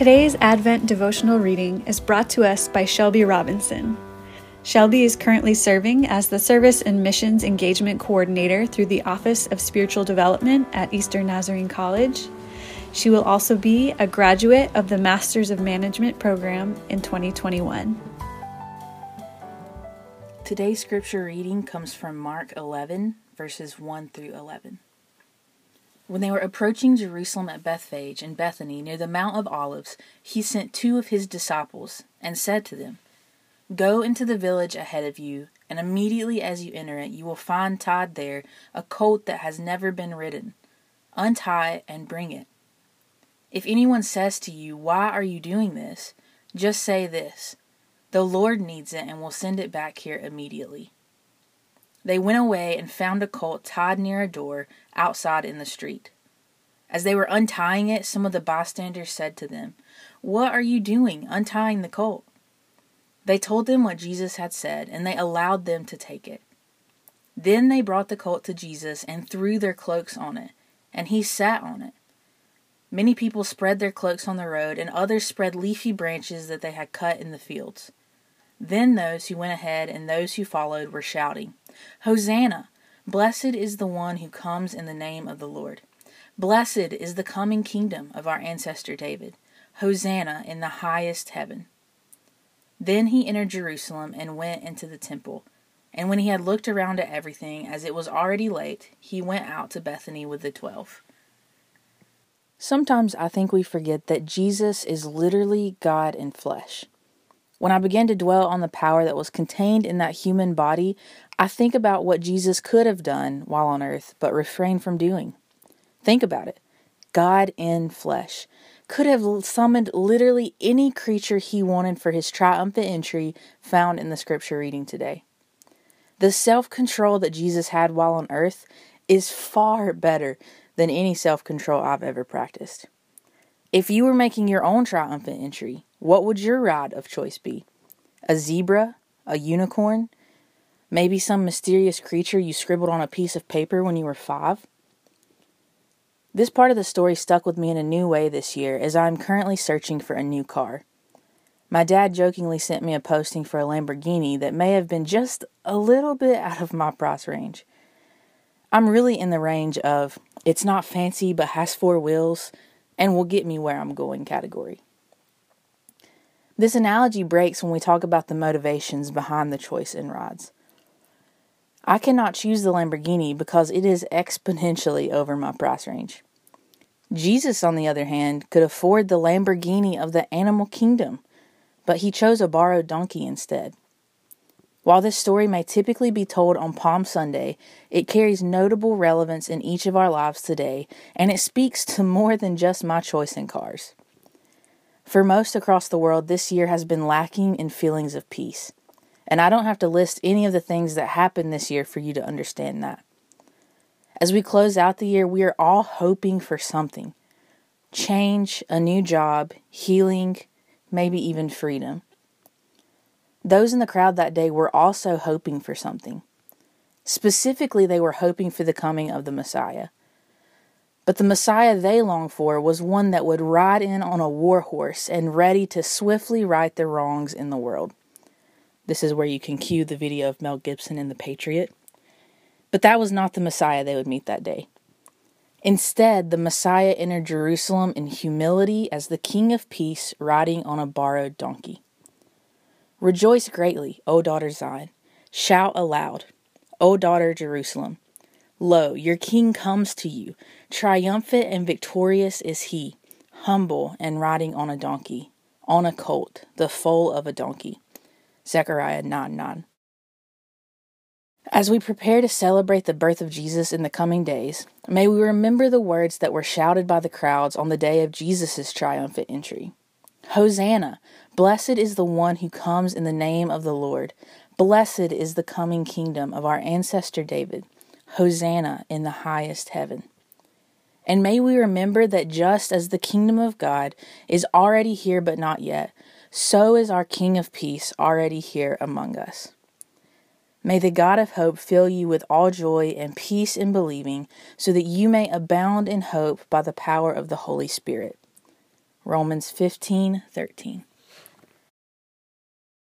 Today's Advent devotional reading is brought to us by Shelby Robinson. Shelby is currently serving as the Service and Missions Engagement Coordinator through the Office of Spiritual Development at Eastern Nazarene College. She will also be a graduate of the Masters of Management program in 2021. Today's scripture reading comes from Mark 11, verses 1 through 11. When they were approaching Jerusalem at Bethphage and Bethany near the Mount of Olives, he sent two of his disciples and said to them, Go into the village ahead of you, and immediately as you enter it, you will find tied there a colt that has never been ridden. Untie and bring it. If anyone says to you, Why are you doing this? just say this The Lord needs it and will send it back here immediately. They went away and found a colt tied near a door outside in the street. As they were untying it, some of the bystanders said to them, What are you doing, untying the colt? They told them what Jesus had said, and they allowed them to take it. Then they brought the colt to Jesus and threw their cloaks on it, and he sat on it. Many people spread their cloaks on the road, and others spread leafy branches that they had cut in the fields. Then those who went ahead and those who followed were shouting, Hosanna! Blessed is the one who comes in the name of the Lord. Blessed is the coming kingdom of our ancestor David. Hosanna in the highest heaven. Then he entered Jerusalem and went into the temple. And when he had looked around at everything, as it was already late, he went out to Bethany with the twelve. Sometimes I think we forget that Jesus is literally God in flesh. When I begin to dwell on the power that was contained in that human body, I think about what Jesus could have done while on earth, but refrained from doing. Think about it. God in flesh could have summoned literally any creature he wanted for his triumphant entry found in the scripture reading today. The self control that Jesus had while on earth is far better than any self control I've ever practiced. If you were making your own triumphant entry, what would your ride of choice be? A zebra? A unicorn? Maybe some mysterious creature you scribbled on a piece of paper when you were five? This part of the story stuck with me in a new way this year as I am currently searching for a new car. My dad jokingly sent me a posting for a Lamborghini that may have been just a little bit out of my price range. I'm really in the range of it's not fancy but has four wheels and will get me where I'm going category. This analogy breaks when we talk about the motivations behind the choice in rides. I cannot choose the Lamborghini because it is exponentially over my price range. Jesus, on the other hand, could afford the Lamborghini of the animal kingdom, but he chose a borrowed donkey instead. While this story may typically be told on Palm Sunday, it carries notable relevance in each of our lives today, and it speaks to more than just my choice in cars. For most across the world, this year has been lacking in feelings of peace. And I don't have to list any of the things that happened this year for you to understand that. As we close out the year, we are all hoping for something change, a new job, healing, maybe even freedom. Those in the crowd that day were also hoping for something. Specifically, they were hoping for the coming of the Messiah. But the Messiah they longed for was one that would ride in on a war horse and ready to swiftly right the wrongs in the world. This is where you can cue the video of Mel Gibson in The Patriot. But that was not the Messiah they would meet that day. Instead, the Messiah entered Jerusalem in humility as the King of Peace riding on a borrowed donkey. Rejoice greatly, O daughter Zion. Shout aloud, O daughter Jerusalem. Lo, your king comes to you. Triumphant and victorious is he, humble and riding on a donkey, on a colt, the foal of a donkey. Zechariah 9 9. As we prepare to celebrate the birth of Jesus in the coming days, may we remember the words that were shouted by the crowds on the day of Jesus' triumphant entry. Hosanna! Blessed is the one who comes in the name of the Lord. Blessed is the coming kingdom of our ancestor David. Hosanna in the highest heaven. And may we remember that just as the kingdom of God is already here but not yet, so is our King of peace already here among us. May the God of hope fill you with all joy and peace in believing, so that you may abound in hope by the power of the Holy Spirit. Romans 15:13.